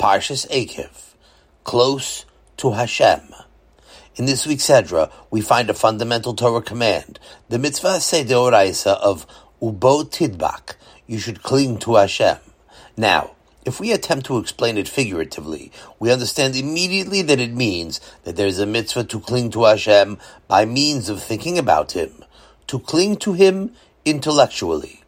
Parshas Eikev, close to Hashem. In this week's Sedra, we find a fundamental Torah command, the mitzvah Sedeoraisa of Ubo Tidbak, you should cling to Hashem. Now, if we attempt to explain it figuratively, we understand immediately that it means that there is a mitzvah to cling to Hashem by means of thinking about Him, to cling to Him intellectually.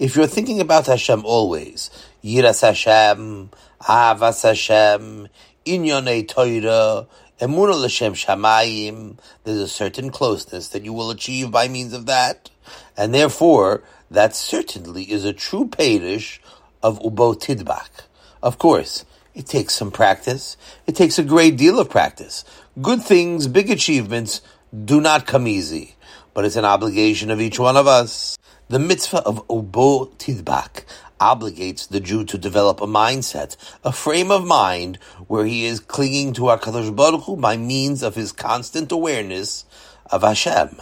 If you're thinking about Hashem always, Yiras Hashem, Ahavas Hashem, Inyonei Torah, Emunah L'Shem Shamayim, there's a certain closeness that you will achieve by means of that, and therefore, that certainly is a true peirush of Ubo Tidbak. Of course, it takes some practice. It takes a great deal of practice. Good things, big achievements do not come easy, but it's an obligation of each one of us. The mitzvah of Ubo Tidbak obligates the Jew to develop a mindset, a frame of mind where he is clinging to HaKadosh Baruch Hu by means of his constant awareness of Hashem.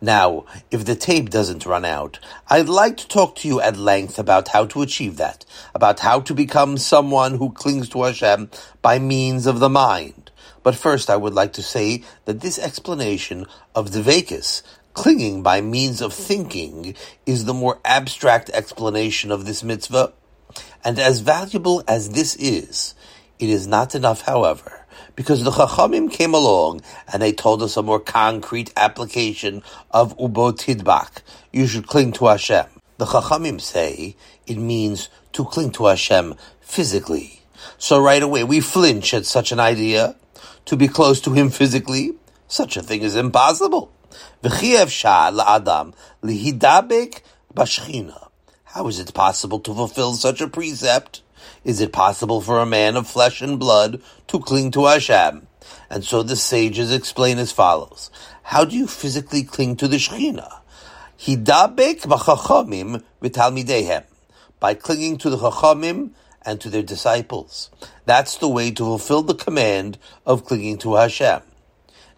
Now, if the tape doesn't run out, I'd like to talk to you at length about how to achieve that, about how to become someone who clings to Hashem by means of the mind. But first, I would like to say that this explanation of the Vekas, clinging by means of thinking, is the more abstract explanation of this mitzvah. And as valuable as this is, it is not enough, however, because the Chachamim came along and they told us a more concrete application of Ubo Tidbak. You should cling to Hashem. The Chachamim say it means to cling to Hashem physically. So right away we flinch at such an idea. To be close to Him physically, such a thing is impossible. How is it possible to fulfill such a precept? Is it possible for a man of flesh and blood to cling to Hashem? And so the sages explain as follows. How do you physically cling to the Shekhinah? Hidabek b'chachamim v'talmidehem. By clinging to the chachamim and to their disciples. That's the way to fulfill the command of clinging to Hashem.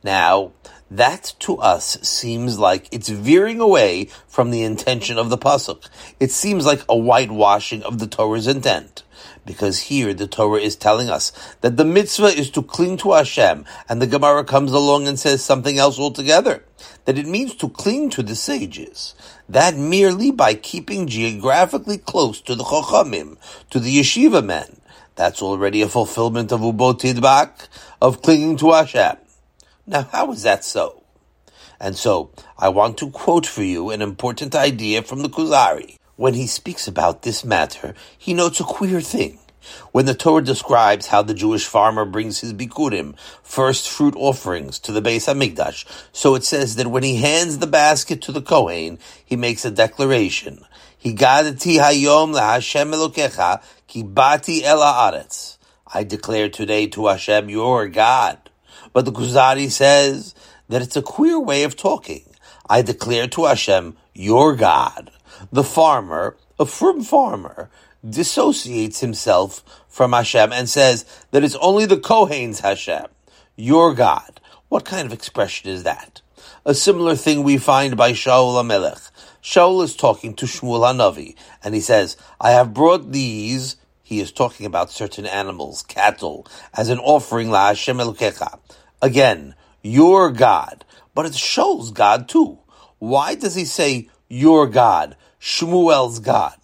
Now, that to us seems like it's veering away from the intention of the pasuk. It seems like a whitewashing of the Torah's intent. Because here the Torah is telling us that the mitzvah is to cling to Hashem, and the Gemara comes along and says something else altogether. That it means to cling to the sages. That merely by keeping geographically close to the Chochamim, to the yeshiva men. That's already a fulfillment of Ubotidbak, of clinging to Hashem. Now, how is that so? And so, I want to quote for you an important idea from the Kuzari. When he speaks about this matter, he notes a queer thing. When the Torah describes how the Jewish farmer brings his bikurim, first fruit offerings, to the Beis Hamikdash, so it says that when he hands the basket to the Kohen, he makes a declaration. Higadati hayom laHashem elokecha ki bati el. I declare today to Hashem, your God. But the Kuzari says that it's a queer way of talking. I declare to Hashem, your God. The farmer, a frum farmer, dissociates himself from Hashem and says that it's only the Kohen's Hashem, your God. What kind of expression is that? A similar thing we find by Shaul HaMelech. Shaul is talking to Shmuel HaNavi, and he says, I have brought these, he is talking about certain animals, cattle, as an offering la Hashem Elokecha. Again, your God. But it's Shaul's God too. Why does he say your God, Shmuel's God?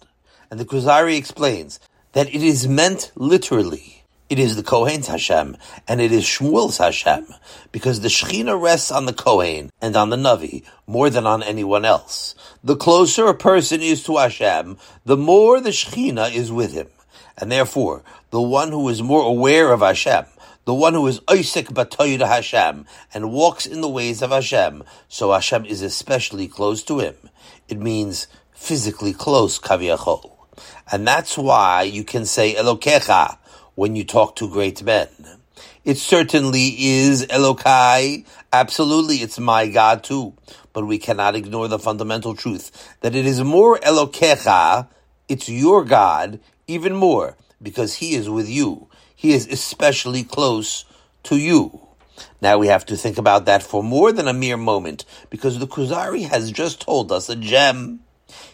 And the Kuzari explains that it is meant literally. It is the Kohen's Hashem, and it is Shmuel's Hashem, because the Shechina rests on the Kohen and on the Navi more than on anyone else. The closer a person is to Hashem, the more the Shechina is with him. And therefore, the one who is more aware of Hashem, the one who is Isaac Batoyda Hashem and walks in the ways of Hashem, so Hashem is especially close to him. It means physically close, kaviyachol. And that's why you can say Elokecha when you talk to great men. It certainly is Elokai. Absolutely, it's my God too. But we cannot ignore the fundamental truth that it is more Elokecha, it's your God, even more, because He is with you he is especially close to you. Now we have to think about that for more than a mere moment, because the Kuzari has just told us a gem.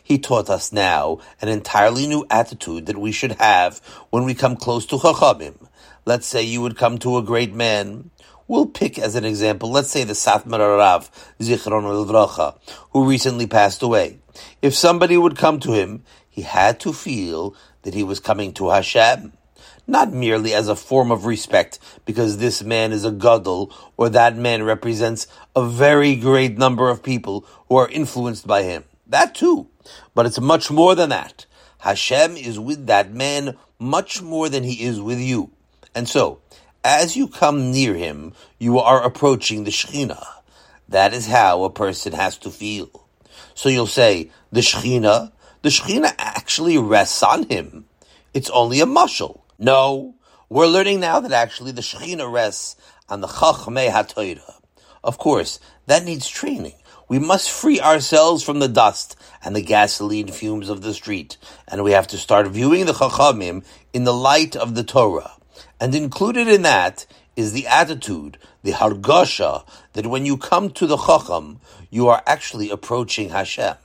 He taught us now an entirely new attitude that we should have when we come close to Chachamim. Let's say you would come to a great man. We'll pick as an example, let's say the Satmar Rav, Zichron Livracha, who recently passed away. If somebody would come to him, he had to feel that he was coming to Hashem not merely as a form of respect because this man is a gadol or that man represents a very great number of people who are influenced by him. That too. But it's much more than that. Hashem is with that man much more than he is with you. And so, as you come near him, you are approaching the Shekhinah. That is how a person has to feel. So you'll say, the Shekhinah, the Shekhinah actually rests on him. It's only a mushal. No, we're learning now that actually the Shekhinah rests on the Chachmei HaTorah. Of course, that needs training. We must free ourselves from the dust and the gasoline fumes of the street, and we have to start viewing the Chachamim in the light of the Torah. And included in that is the attitude, the hargasha, that when you come to the Chacham, you are actually approaching Hashem.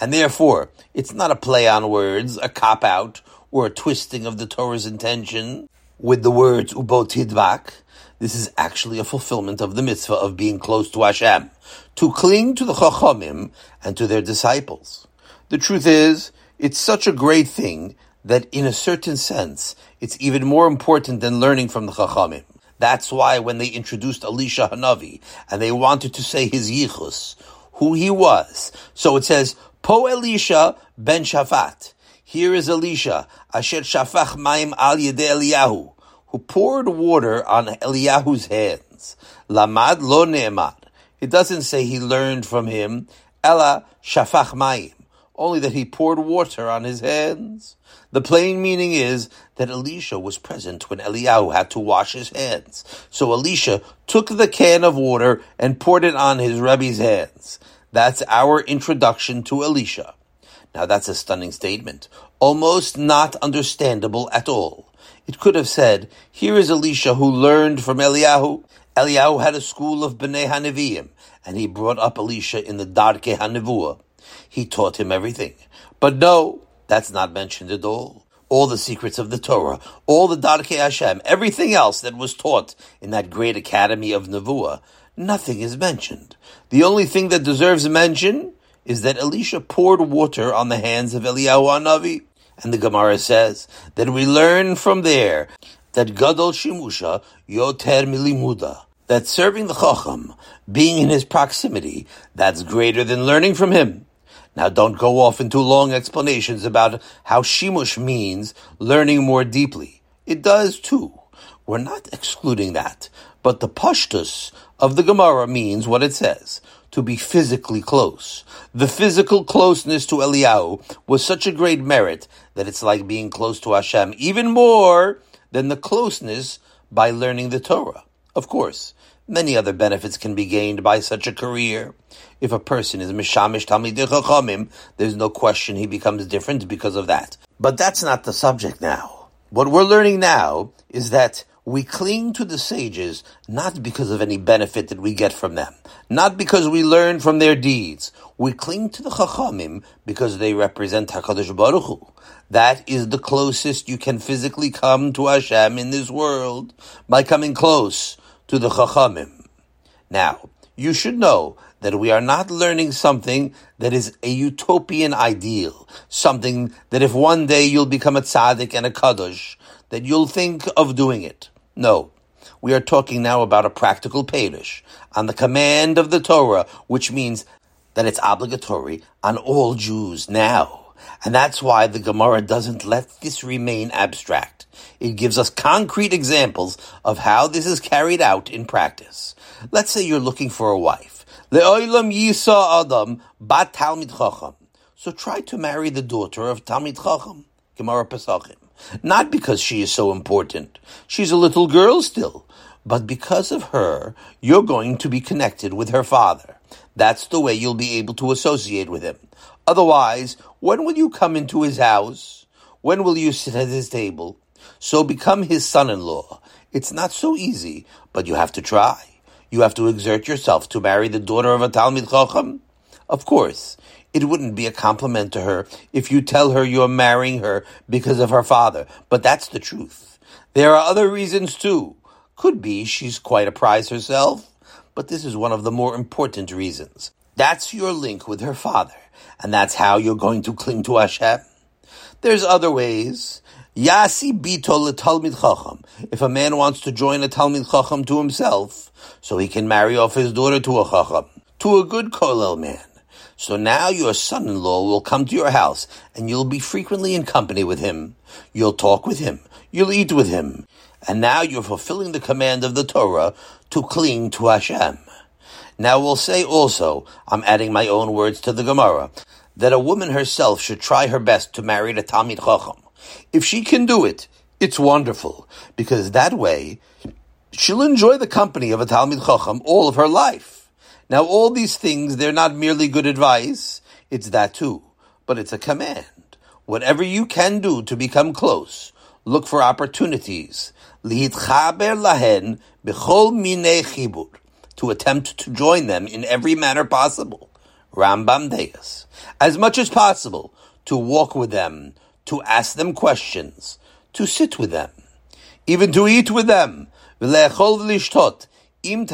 And therefore, it's not a play on words, a cop out, or a twisting of the Torah's intention with the words ubot tidvak, this is actually a fulfillment of the mitzvah of being close to Hashem, to cling to the Chachamim and to their disciples. The truth is, it's such a great thing that in a certain sense, it's even more important than learning from the Chachamim. That's why when they introduced Elisha Hanavi and they wanted to say his yichus, who he was, so it says, Po Elisha ben Shafat. Here is Elisha, Asher Shafach Maim Al Yede Eliyahu, who poured water on Eliyahu's hands. Lamad Lo Ne'emar. It doesn't say he learned from him. Ella Shafach Maim. Only that he poured water on his hands. The plain meaning is that Elisha was present when Eliyahu had to wash his hands. So Elisha took the can of water and poured it on his Rebbe's hands. That's our introduction to Elisha. Now that's a stunning statement, almost not understandable at all. It could have said, here is Elisha who learned from Eliyahu. Eliyahu had a school of Bnei Hanevim, and he brought up Elisha in the Darke Hanevua. He taught him everything. But no, that's not mentioned at all. All the secrets of the Torah, all the Darke Hashem, everything else that was taught in that great academy of Nevuah, nothing is mentioned. The only thing that deserves mention is that Elisha poured water on the hands of Eliyahu Navi, and the Gemara says that we learn from there that Gadol Shimusha Yoter Milimuda, that serving the Chacham, being in his proximity, that's greater than learning from him. Now don't go off into long explanations about how Shimush means learning more deeply. It does too. We're not excluding that. But the pashtus of the Gemara means what it says to be physically close. The physical closeness to Eliyahu was such a great merit that it's like being close to Hashem, even more than the closeness by learning the Torah. Of course, many other benefits can be gained by such a career. If a person is Mishamish Talmidei Chachamim, there's no question he becomes different because of that. But that's not the subject now. What we're learning now is that we cling to the sages not because of any benefit that we get from them, not because we learn from their deeds. We cling to the Chachamim because they represent Hakadosh Baruch Hu. That is the closest you can physically come to Hashem in this world by coming close to the Chachamim. Now, you should know that we are not learning something that is a utopian ideal, something that if one day you'll become a tzaddik and a kadosh, that you'll think of doing it. No. We are talking now about a practical Peirush on the command of the Torah, which means that it's obligatory on all Jews now. And that's why the Gemara doesn't let this remain abstract. It gives us concrete examples of how this is carried out in practice. Let's say you're looking for a wife. Le'olam yisa adam bat talmid chacham. So try to marry the daughter of Talmid Chacham. Gemara Pesachim. Not because she is so important. She's a little girl still. But because of her, you're going to be connected with her father. That's the way you'll be able to associate with him. Otherwise, when will you come into his house? When will you sit at his table? So become his son-in-law. It's not so easy, but you have to try. You have to exert yourself to marry the daughter of a Talmid Chacham. Of course, It wouldn't be a compliment to her if you tell her you're marrying her because of her father, but that's the truth. There are other reasons too. Could be she's quite a prize herself, but this is one of the more important reasons. That's your link with her father, and that's how you're going to cling to Hashem. There's other ways. Yasi bito Talmid chacham. If a man wants to join a talmid chacham to himself, so he can marry off his daughter to a chacham, to a good kollel man. So now your son-in-law will come to your house, and you'll be frequently in company with him. You'll talk with him. You'll eat with him. And now you're fulfilling the command of the Torah to cling to Hashem. Now we'll say also, I'm adding my own words to the Gemara, that a woman herself should try her best to marry the Talmid Chacham. If she can do it, it's wonderful, because that way, she'll enjoy the company of a Talmid Chacham all of her life. Now all these things, they're not merely good advice, it's that too, but it's a command. Whatever you can do to become close, look for opportunities. To attempt to join them in every manner possible. Rambam Deus. As much as possible, to walk with them, to ask them questions, to sit with them, even to eat with them. Im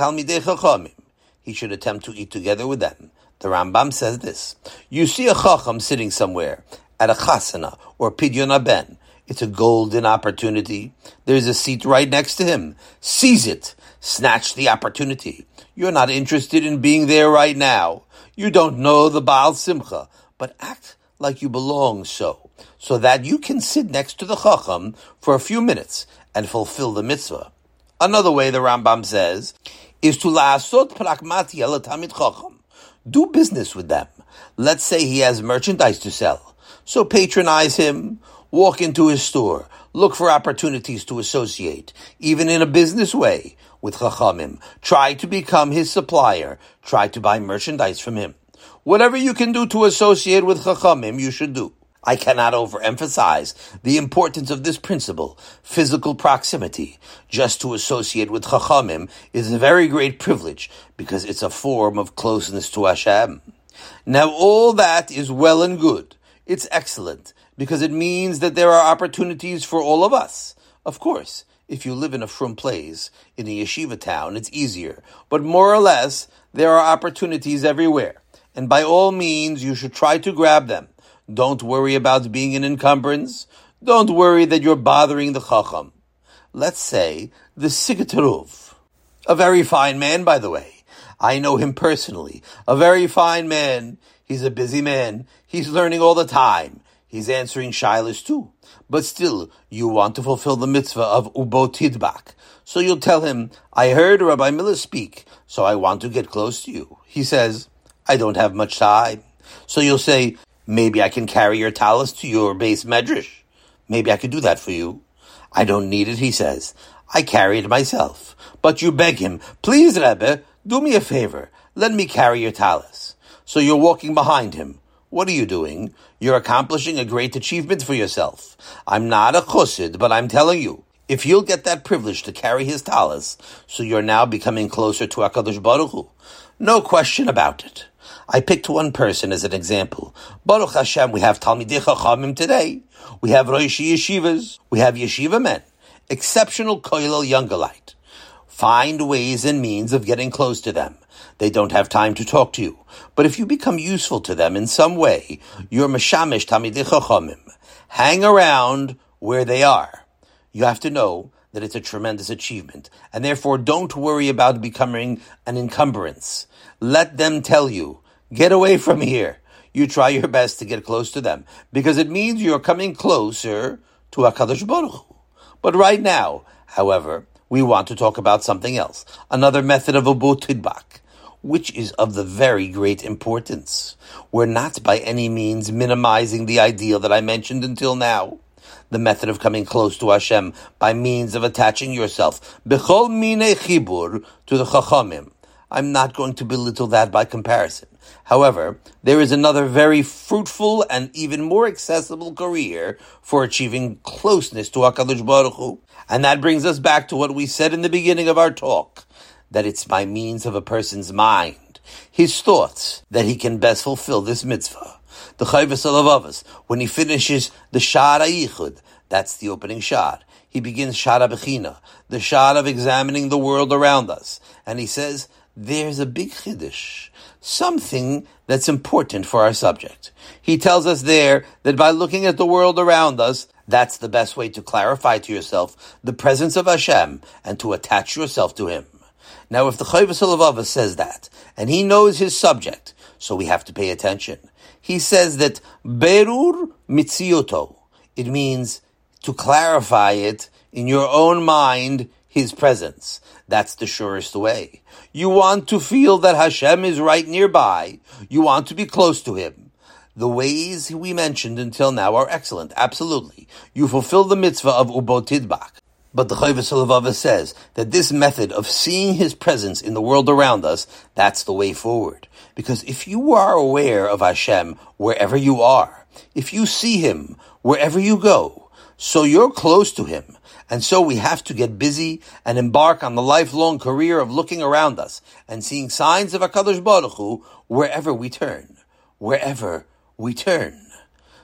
He should attempt to eat together with them. The Rambam says this. You see a chacham sitting somewhere, at a chasana or pidyon ben. It's a golden opportunity. There's a seat right next to him. Seize it. Snatch the opportunity. You're not interested in being there right now. You don't know the Baal Simcha, but act like you belong so, so that you can sit next to the Chacham for a few minutes and fulfill the mitzvah. Another way the Rambam says is to la'asot pragmati tamid Chacham. Do business with them. Let's say he has merchandise to sell. So patronize him, walk into his store, look for opportunities to associate, even in a business way, with Chachamim. Try to become his supplier. Try to buy merchandise from him. Whatever you can do to associate with Chachamim, you should do. I cannot overemphasize the importance of this principle, physical proximity. Just to associate with Chachamim is a very great privilege because it's a form of closeness to Hashem. Now all that is well and good. It's excellent because it means that there are opportunities for all of us. Of course, if you live in a frum place, in a yeshiva town, it's easier. But more or less, there are opportunities everywhere. And by all means, you should try to grab them. Don't worry about being an encumbrance. Don't worry that you're bothering the chacham. Let's say the Sigheter Rov. A very fine man, by the way. I know him personally. A very fine man. He's a busy man. He's learning all the time. He's answering shilas too. But still, you want to fulfill the mitzvah of Ubo Tidbak. So you'll tell him, I heard Rabbi Miller speak, so I want to get close to you. He says, I don't have much time. So you'll say, maybe I can carry your talus to your beis medrash. Maybe I could do that for you. I don't need it, he says. I carry it myself. But you beg him, please, Rebbe, do me a favor. Let me carry your talus. So you're walking behind him. What are you doing? You're accomplishing a great achievement for yourself. I'm not a chassid, but I'm telling you, if you'll get that privilege to carry his talis, so you're now becoming closer to HaKadosh Baruch Hu. No question about it. I picked one person as an example. Baruch Hashem, we have Talmidei Chachamim today. We have Rosh Yeshivas. We have Yeshiva men. Exceptional Koilel Youngalite. Find ways and means of getting close to them. They don't have time to talk to you. But if you become useful to them in some way, you're mashamish talmidei chachamim. Hang around where they are. You have to know that it's a tremendous achievement, and therefore don't worry about becoming an encumbrance. Let them tell you, get away from here. You try your best to get close to them, because it means you're coming closer to HaKadosh Baruch Hu. But right now, however, we want to talk about something else. Another method of Ubo Tidbak which is of the very great importance. We're not by any means minimizing the ideal that I mentioned until now. The method of coming close to Hashem by means of attaching yourself bechol mine chibur to the chachamim. I'm not going to belittle that by comparison. However, there is another very fruitful and even more accessible career for achieving closeness to HaKadosh Baruch Hu. And that brings us back to what we said in the beginning of our talk that it's by means of a person's mind. his thoughts that he can best fulfill this mitzvah. The Chovos Halevavos, when he finishes the Shara Yichud, that's the opening shot. He begins Shara Bechina, the shot of examining the world around us. And he says, there's a big chiddush, something that's important for our subject. He tells us there that by looking at the world around us, that's the best way to clarify to yourself the presence of Hashem and to attach yourself to Him. Now, if the Chovos says that, and he knows his subject, so we have to pay attention. He says that Berur Mitzioto, it means to clarify it in your own mind, his presence. That's the surest way. You want to feel that Hashem is right nearby. You want to be close to him. The ways we mentioned until now are excellent, absolutely. You fulfill the mitzvah of Ubotidbak. But the Chovos says that this method of seeing his presence in the world around us, that's the way forward. Because if you are aware of Hashem wherever you are, if you see him wherever you go, so you're close to him. And so we have to get busy and embark on the lifelong career of looking around us and seeing signs of HaKadosh Baruch Hu wherever we turn. Wherever we turn.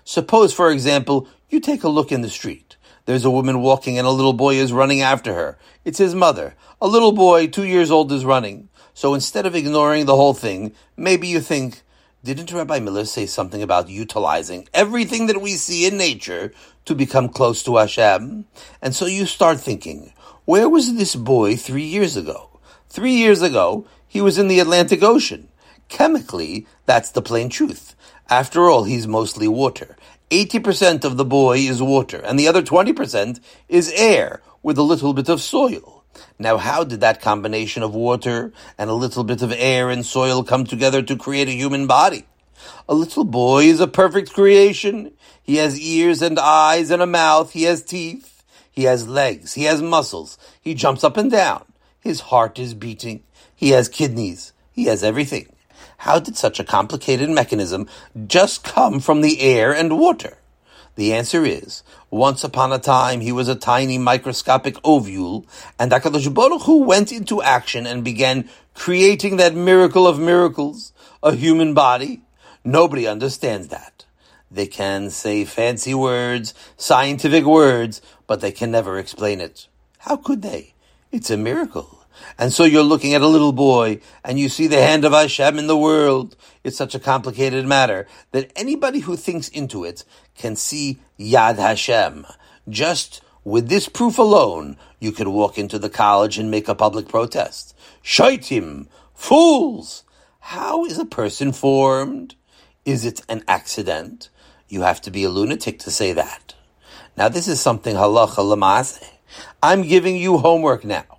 Suppose, for example, you take a look in the street. There's a woman walking and a little boy is running after her. It's his mother. A little boy, two years old, is running. So instead of ignoring the whole thing, maybe you think, didn't Rabbi Miller say something about utilizing everything that we see in nature to become close to Hashem? And so you start thinking, where was this boy three years ago? Three years ago, he was in the Atlantic Ocean. Chemically, that's the plain truth. After all, he's mostly water. 80% of the boy is water, and the other 20% is air with a little bit of soil. Now, how did that combination of water and a little bit of air and soil come together to create a human body? A little boy is a perfect creation. He has ears and eyes and a mouth. He has teeth. He has legs. He has muscles. He jumps up and down. His heart is beating. He has kidneys. He has everything. How did such a complicated mechanism just come from the air and water? The answer is, once upon a time he was a tiny microscopic ovule, and HaKadosh Baruch Hu went into action and began creating that miracle of miracles, a human body. Nobody understands that. They can say fancy words, scientific words, but they can never explain it. How could they? It's a miracle. And so you're looking at a little boy and you see the hand of Hashem in the world. It's such a complicated matter that anybody who thinks into it can see Yad Hashem. Just with this proof alone, you could walk into the college and make a public protest. Shaitim! Fools! How is a person formed? Is it an accident? You have to be a lunatic to say that. Now this is something halacha l'maaseh. I'm giving you homework now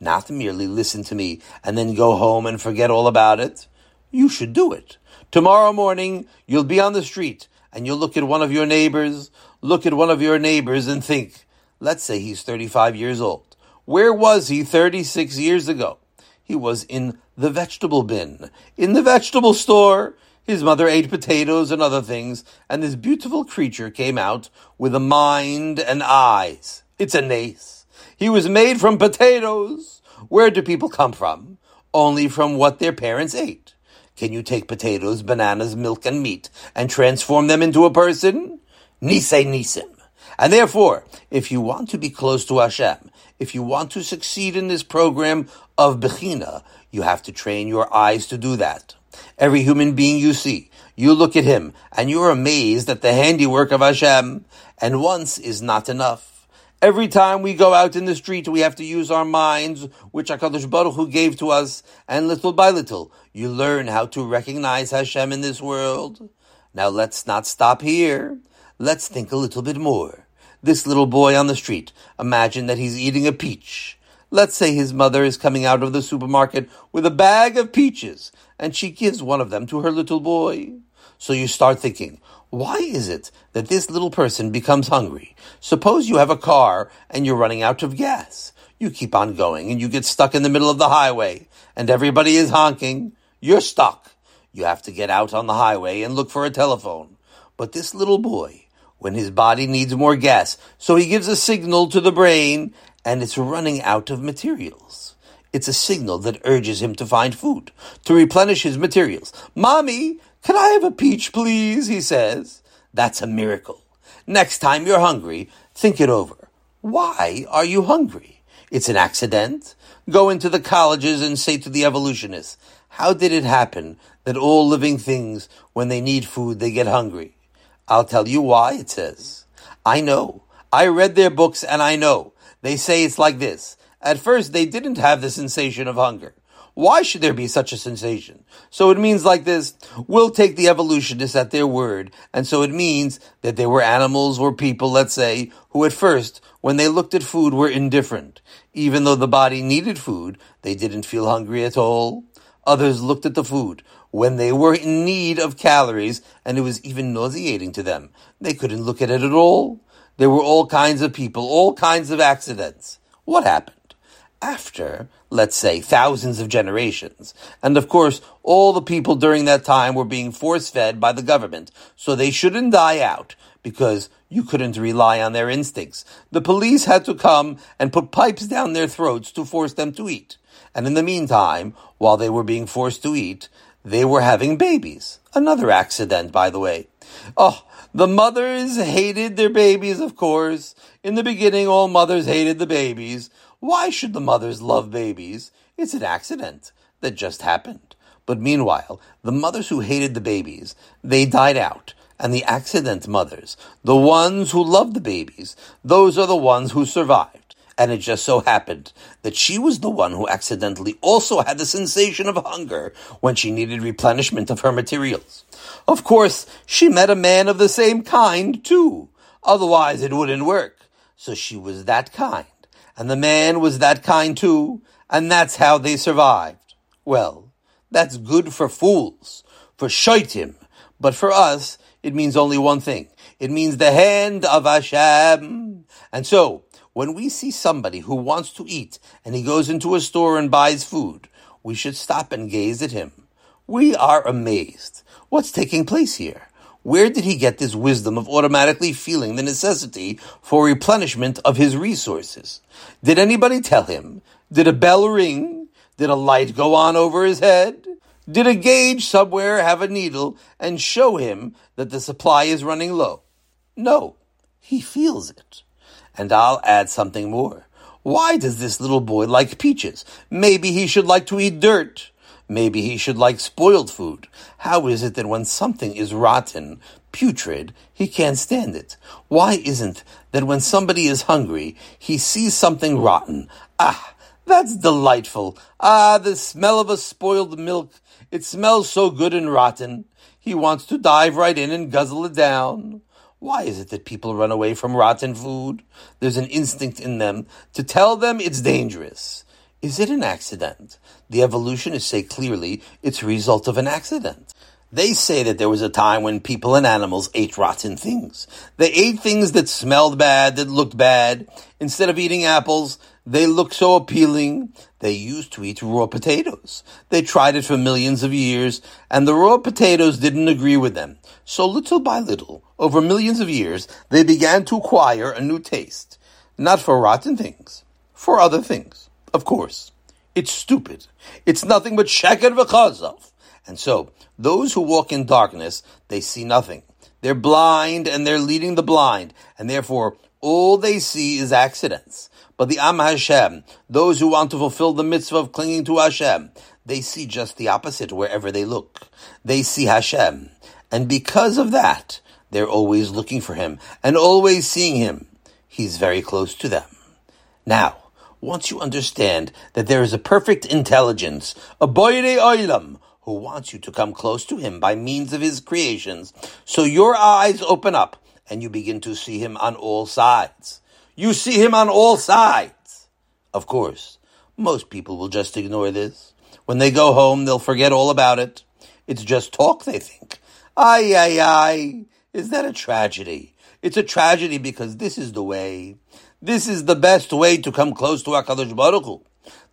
not merely listen to me and then go home and forget all about it. You should do it. Tomorrow morning, you'll be on the street and you'll look at one of your neighbors, look at one of your neighbors and think, let's say he's 35 years old. Where was he 36 years ago? He was in the vegetable bin, in the vegetable store. His mother ate potatoes and other things, and this beautiful creature came out with a mind and eyes. It's a nace. He was made from potatoes. Where do people come from? Only from what their parents ate. Can you take potatoes, bananas, milk, and meat and transform them into a person? Nisei Nisim. And therefore, if you want to be close to Hashem, if you want to succeed in this program of Bechina, you have to train your eyes to do that. Every human being you see, you look at him and you're amazed at the handiwork of Hashem, and once is not enough. Every time we go out in the street, we have to use our minds, which HaKadosh Baruch Hu gave to us, and little by little, you learn how to recognize Hashem in this world. Now let's not stop here. Let's think a little bit more. This little boy on the street, imagine that he's eating a peach. Let's say his mother is coming out of the supermarket with a bag of peaches, and she gives one of them to her little boy. So you start thinking, why is it that this little person becomes hungry? Suppose you have a car and you're running out of gas. You keep on going and you get stuck in the middle of the highway and everybody is honking. You're stuck. You have to get out on the highway and look for a telephone. But this little boy, when his body needs more gas, so he gives a signal to the brain and it's running out of materials. It's a signal that urges him to find food, to replenish his materials. Mommy, can I have a peach, please? He says. That's a miracle. Next time you're hungry, think it over. Why are you hungry? It's an accident. Go into the colleges and say to the evolutionists, how did it happen that all living things, when they need food, they get hungry? I'll tell you why, it says. I know. I read their books and I know. They say it's like this. At first, they didn't have the sensation of hunger. Why should there be such a sensation? So it means like this. We'll take the evolutionists at their word. And so it means that there were animals or people, let's say, who at first, when they looked at food, were indifferent. Even though the body needed food, they didn't feel hungry at all. Others looked at the food when they were in need of calories and it was even nauseating to them. They couldn't look at it at all. There were all kinds of people, all kinds of accidents. What happened? After, let's say, thousands of generations. And of course, all the people during that time were being force fed by the government, so they shouldn't die out because you couldn't rely on their instincts. The police had to come and put pipes down their throats to force them to eat. And in the meantime, while they were being forced to eat, they were having babies. Another accident, by the way. Oh, the mothers hated their babies, of course. In the beginning, all mothers hated the babies. Why should the mothers love babies? It's an accident that just happened. But meanwhile, the mothers who hated the babies, they died out. And the accident mothers, the ones who loved the babies, those are the ones who survived and it just so happened that she was the one who accidentally also had the sensation of hunger when she needed replenishment of her materials. Of course, she met a man of the same kind, too. Otherwise, it wouldn't work. So she was that kind. And the man was that kind, too. And that's how they survived. Well, that's good for fools, for shaitim. But for us, it means only one thing. It means the hand of Hashem. And so, when we see somebody who wants to eat and he goes into a store and buys food, we should stop and gaze at him. We are amazed. What's taking place here? Where did he get this wisdom of automatically feeling the necessity for replenishment of his resources? Did anybody tell him? Did a bell ring? Did a light go on over his head? Did a gauge somewhere have a needle and show him that the supply is running low? No, he feels it. And I'll add something more. Why does this little boy like peaches? Maybe he should like to eat dirt. Maybe he should like spoiled food. How is it that when something is rotten, putrid, he can't stand it? Why isn't that when somebody is hungry, he sees something rotten? Ah, that's delightful. Ah, the smell of a spoiled milk. It smells so good and rotten. He wants to dive right in and guzzle it down. Why is it that people run away from rotten food? There's an instinct in them to tell them it's dangerous. Is it an accident? The evolutionists say clearly it's a result of an accident. They say that there was a time when people and animals ate rotten things. They ate things that smelled bad, that looked bad. Instead of eating apples, they looked so appealing. They used to eat raw potatoes. They tried it for millions of years, and the raw potatoes didn't agree with them. So little by little, over millions of years, they began to acquire a new taste. Not for rotten things, for other things. Of course. It's stupid. It's nothing but sheker v'chazov. And so, those who walk in darkness, they see nothing. They're blind and they're leading the blind, and therefore all they see is accidents. But the Am Hashem, those who want to fulfill the mitzvah of clinging to Hashem, they see just the opposite wherever they look. They see Hashem. And because of that, they're always looking for Him and always seeing Him. He's very close to them. Now, once you understand that there is a perfect intelligence, a boire oilam, who wants you to come close to Him by means of His creations, so your eyes open up and you begin to see Him on all sides. You see him on all sides. Of course, most people will just ignore this. When they go home, they'll forget all about it. It's just talk, they think. Ay, ay, ay. Is that a tragedy? It's a tragedy because this is the way. This is the best way to come close to HaKadosh Baruch Hu.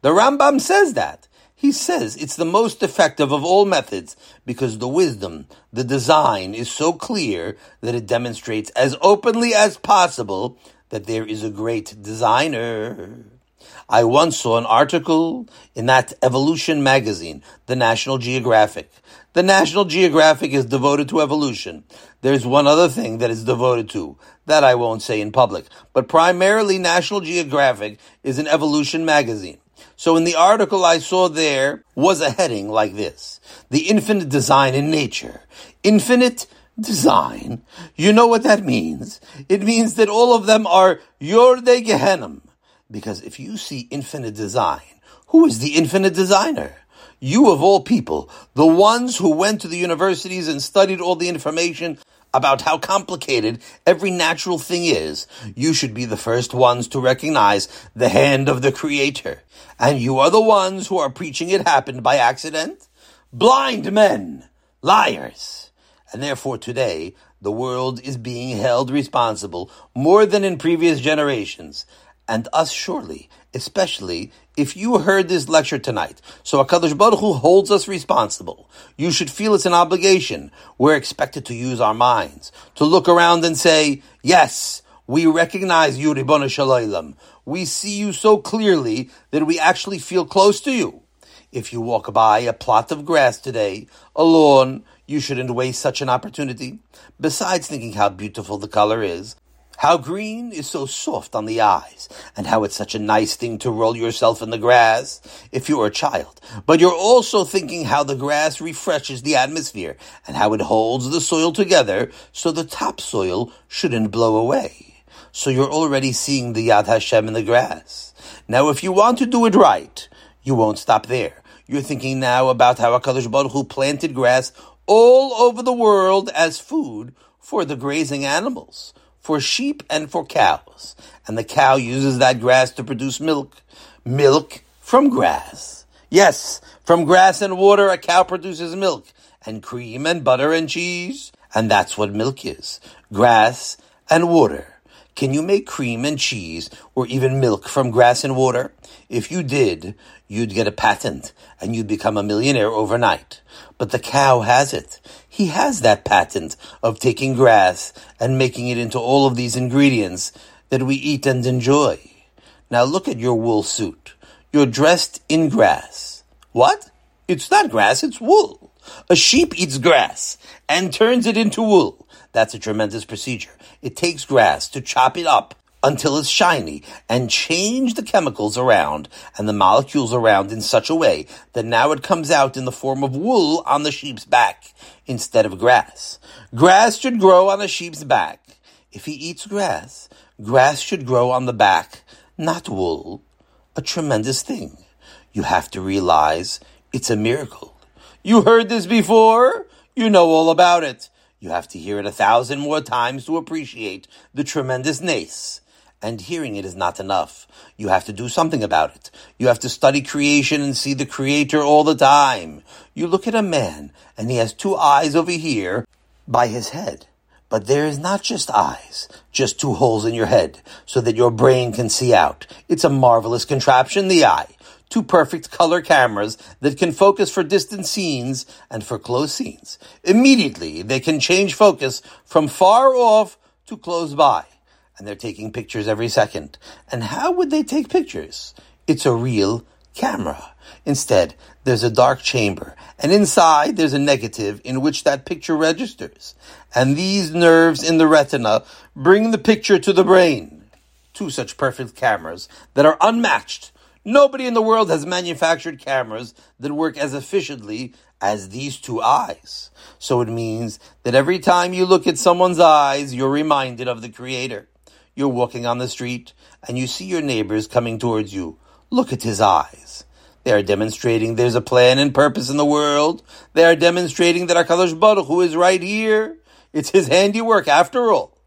The Rambam says that. He says it's the most effective of all methods because the wisdom, the design is so clear that it demonstrates as openly as possible that there is a great designer. I once saw an article in that Evolution magazine, the National Geographic. The National Geographic is devoted to evolution. There's one other thing that is devoted to. That I won't say in public. But primarily National Geographic is an evolution magazine. So in the article I saw there was a heading like this. The infinite design in nature. Infinite design. You know what that means? It means that all of them are Yordei Gehenim. Because if you see infinite design, who is the infinite designer? You of all people, the ones who went to the universities and studied all the information about how complicated every natural thing is, you should be the first ones to recognize the hand of the Creator. And you are the ones who are preaching it happened by accident? Blind men! Liars! And therefore today, the world is being held responsible more than in previous generations and us surely, especially if you heard this lecture tonight. So HaKadosh Baruch Hu holds us responsible. You should feel it's an obligation. We're expected to use our minds, to look around and say, yes, we recognize you, Ribbon Shalom. We see you so clearly that we actually feel close to you. If you walk by a plot of grass today, a lawn, you shouldn't waste such an opportunity. Besides thinking how beautiful the color is, how green is so soft on the eyes, and how it's such a nice thing to roll yourself in the grass if you're a child. But you're also thinking how the grass refreshes the atmosphere and how it holds the soil together so the topsoil shouldn't blow away. So you're already seeing the Yad Hashem in the grass. Now, if you want to do it right, you won't stop there. You're thinking now about how HaKadosh Baruch Hu planted grass all over the world as food for the grazing animals for sheep and for cows. And the cow uses that grass to produce milk. Milk from grass. Yes, from grass and water, a cow produces milk and cream and butter and cheese. And that's what milk is. Grass and water. Can you make cream and cheese or even milk from grass and water? If you did, you'd get a patent and you'd become a millionaire overnight. But the cow has it. He has that patent of taking grass and making it into all of these ingredients that we eat and enjoy. Now look at your wool suit. You're dressed in grass. What? It's not grass, it's wool. A sheep eats grass and turns it into wool. That's a tremendous procedure. It takes grass to chop it up until it's shiny and change the chemicals around and the molecules around in such a way that now it comes out in the form of wool on the sheep's back instead of grass. Grass should grow on a sheep's back. If he eats grass, grass should grow on the back, not wool. A tremendous thing. You have to realize it's a miracle. You heard this before? You know all about it. You have to hear it a thousand more times to appreciate the tremendous nace and hearing it is not enough. You have to do something about it. You have to study creation and see the creator all the time. You look at a man and he has two eyes over here by his head. But there is not just eyes, just two holes in your head so that your brain can see out. It's a marvelous contraption, the eye. Two perfect color cameras that can focus for distant scenes and for close scenes. Immediately, they can change focus from far off to close by and they're taking pictures every second. And how would they take pictures? It's a real camera. Instead, there's a dark chamber, and inside there's a negative in which that picture registers. And these nerves in the retina bring the picture to the brain. Two such perfect cameras that are unmatched. Nobody in the world has manufactured cameras that work as efficiently as these two eyes. So it means that every time you look at someone's eyes, you're reminded of the Creator. You're walking on the street and you see your neighbors coming towards you. Look at his eyes. They are demonstrating there's a plan and purpose in the world. They are demonstrating that HaKadosh Baruch Hu is right here. It's his handiwork after all.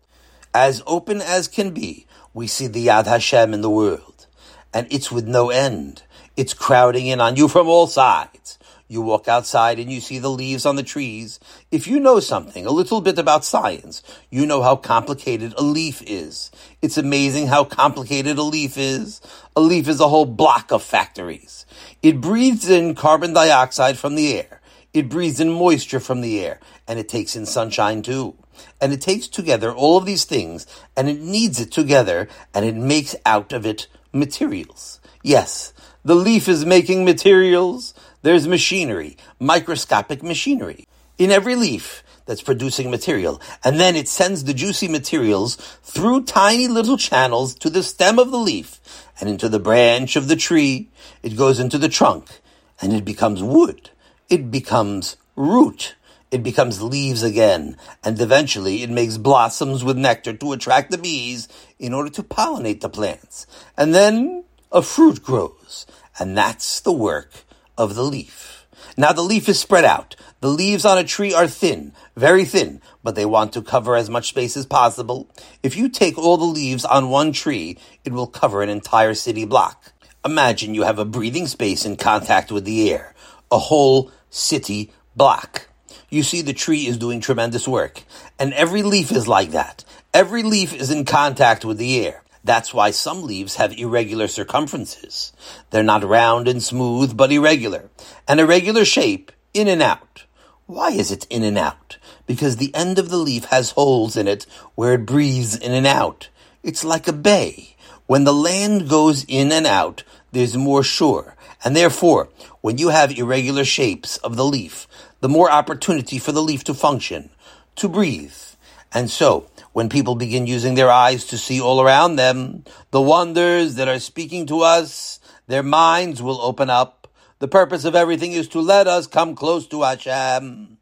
As open as can be, we see the Yad Hashem in the world. And it's with no end. It's crowding in on you from all sides. You walk outside and you see the leaves on the trees. If you know something, a little bit about science, you know how complicated a leaf is. It's amazing how complicated a leaf is. A leaf is a whole block of factories. It breathes in carbon dioxide from the air. It breathes in moisture from the air. And it takes in sunshine too. And it takes together all of these things and it needs it together and it makes out of it materials. Yes, the leaf is making materials. There's machinery, microscopic machinery. In every leaf, that's producing material. And then it sends the juicy materials through tiny little channels to the stem of the leaf and into the branch of the tree. It goes into the trunk and it becomes wood. It becomes root. It becomes leaves again. And eventually it makes blossoms with nectar to attract the bees in order to pollinate the plants. And then a fruit grows. And that's the work of the leaf. Now the leaf is spread out. The leaves on a tree are thin, very thin, but they want to cover as much space as possible. If you take all the leaves on one tree, it will cover an entire city block. Imagine you have a breathing space in contact with the air, a whole city block. You see the tree is doing tremendous work, and every leaf is like that. Every leaf is in contact with the air. That's why some leaves have irregular circumferences. They're not round and smooth, but irregular. An irregular shape, in and out. Why is it in and out? Because the end of the leaf has holes in it where it breathes in and out. It's like a bay. When the land goes in and out, there's more shore. And therefore, when you have irregular shapes of the leaf, the more opportunity for the leaf to function, to breathe. And so, when people begin using their eyes to see all around them, the wonders that are speaking to us, their minds will open up the purpose of everything is to let us come close to Hashem.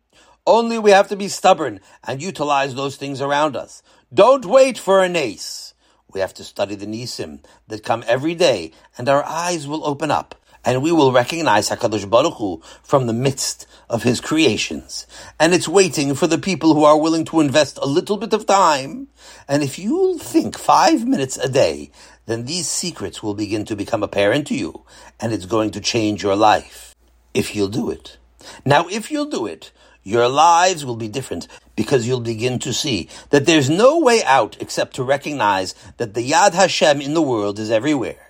Only we have to be stubborn and utilize those things around us. Don't wait for an nes. We have to study the nisim that come every day, and our eyes will open up, and we will recognize Hakadosh Baruch Hu from the midst of His creations. And it's waiting for the people who are willing to invest a little bit of time. And if you'll think five minutes a day then these secrets will begin to become apparent to you, and it's going to change your life. If you'll do it. Now, if you'll do it, your lives will be different because you'll begin to see that there's no way out except to recognize that the Yad Hashem in the world is everywhere.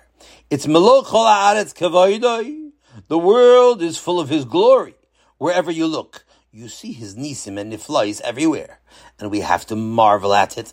It's Melok Haaretz Kavoidoi. The world is full of His glory. Wherever you look, you see His Nisim and Niflais everywhere. And we have to marvel at it.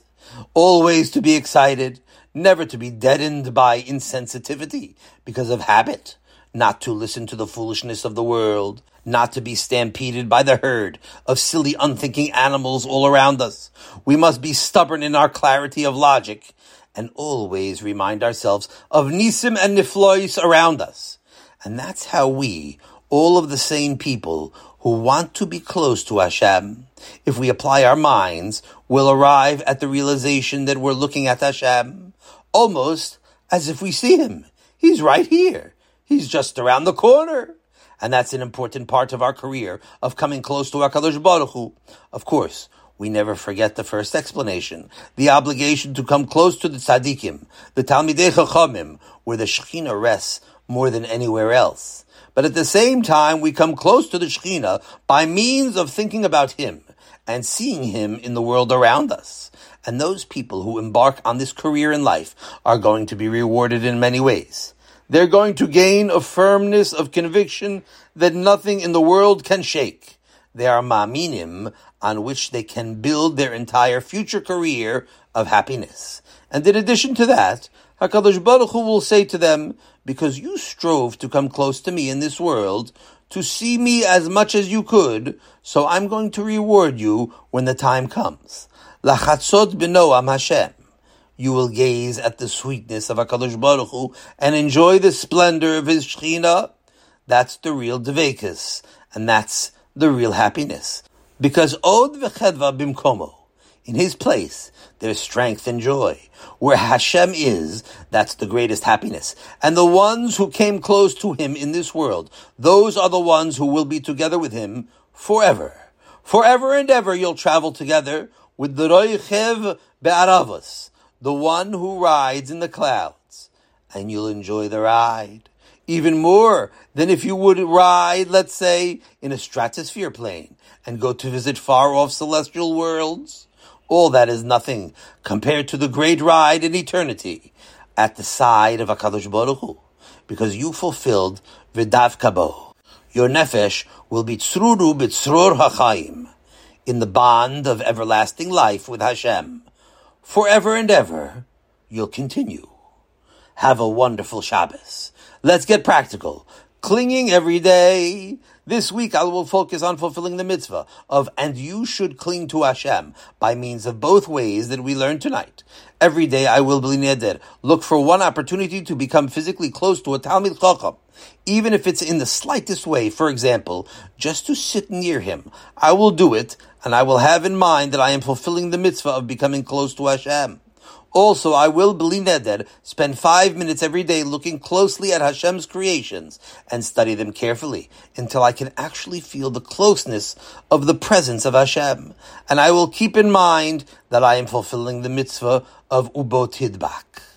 Always to be excited never to be deadened by insensitivity because of habit, not to listen to the foolishness of the world, not to be stampeded by the herd of silly, unthinking animals all around us. We must be stubborn in our clarity of logic and always remind ourselves of Nisim and Niflois around us. And that's how we, all of the same people who want to be close to Hashem, if we apply our minds, will arrive at the realization that we're looking at Hashem almost as if we see him. He's right here. He's just around the corner. And that's an important part of our career of coming close to HaKadosh Baruch Hu. Of course, we never forget the first explanation, the obligation to come close to the tzaddikim, the Talmidei Chachamim, where the Shekhinah rests more than anywhere else. But at the same time, we come close to the Shekhinah by means of thinking about Him and seeing Him in the world around us. And those people who embark on this career in life are going to be rewarded in many ways. They're going to gain a firmness of conviction that nothing in the world can shake. They are ma'aminim on which they can build their entire future career of happiness. And in addition to that, HaKadosh Baruch Hu will say to them, because you strove to come close to me in this world, to see me as much as you could, so I'm going to reward you when the time comes. Lachazos b'noam Hashem. You will gaze at the sweetness of HaKadosh Baruch Hu and enjoy the splendor of His Shekhinah. That's the real Deveikus, and that's the real happiness. Because Oz v'chedva bimkomo, in His place, there's strength and joy. Where Hashem is, that's the greatest happiness. And the ones who came close to Him in this world, those are the ones who will be together with Him forever. Forever and ever you'll travel together with the Roichev Be'aravos, the one who rides in the clouds, and you'll enjoy the ride. Even more than if you would ride, let's say, in a stratosphere plane and go to visit far off celestial worlds. All that is nothing compared to the great ride in eternity at the side of HaKadosh Baruch Hu, because you fulfilled Vidav Kabo. Your nefesh will be tzruru b'tzror ha'chaim in the bond of everlasting life with Hashem. Forever and ever, you'll continue. Have a wonderful Shabbos. Let's get practical. Clinging every day. This week I will focus on fulfilling the mitzvah of and you should cling to Hashem by means of both ways that we learned tonight. Every day I will be neder. Look for one opportunity to become physically close to a Talmid Chacham. Even if it's in the slightest way, for example, just to sit near him. I will do it, and I will have in mind that I am fulfilling the mitzvah of becoming close to Hashem. Also, I will, bli neder, spend five minutes every day looking closely at Hashem's creations and study them carefully until I can actually feel the closeness of the presence of Hashem. And I will keep in mind that I am fulfilling the mitzvah of Ubot.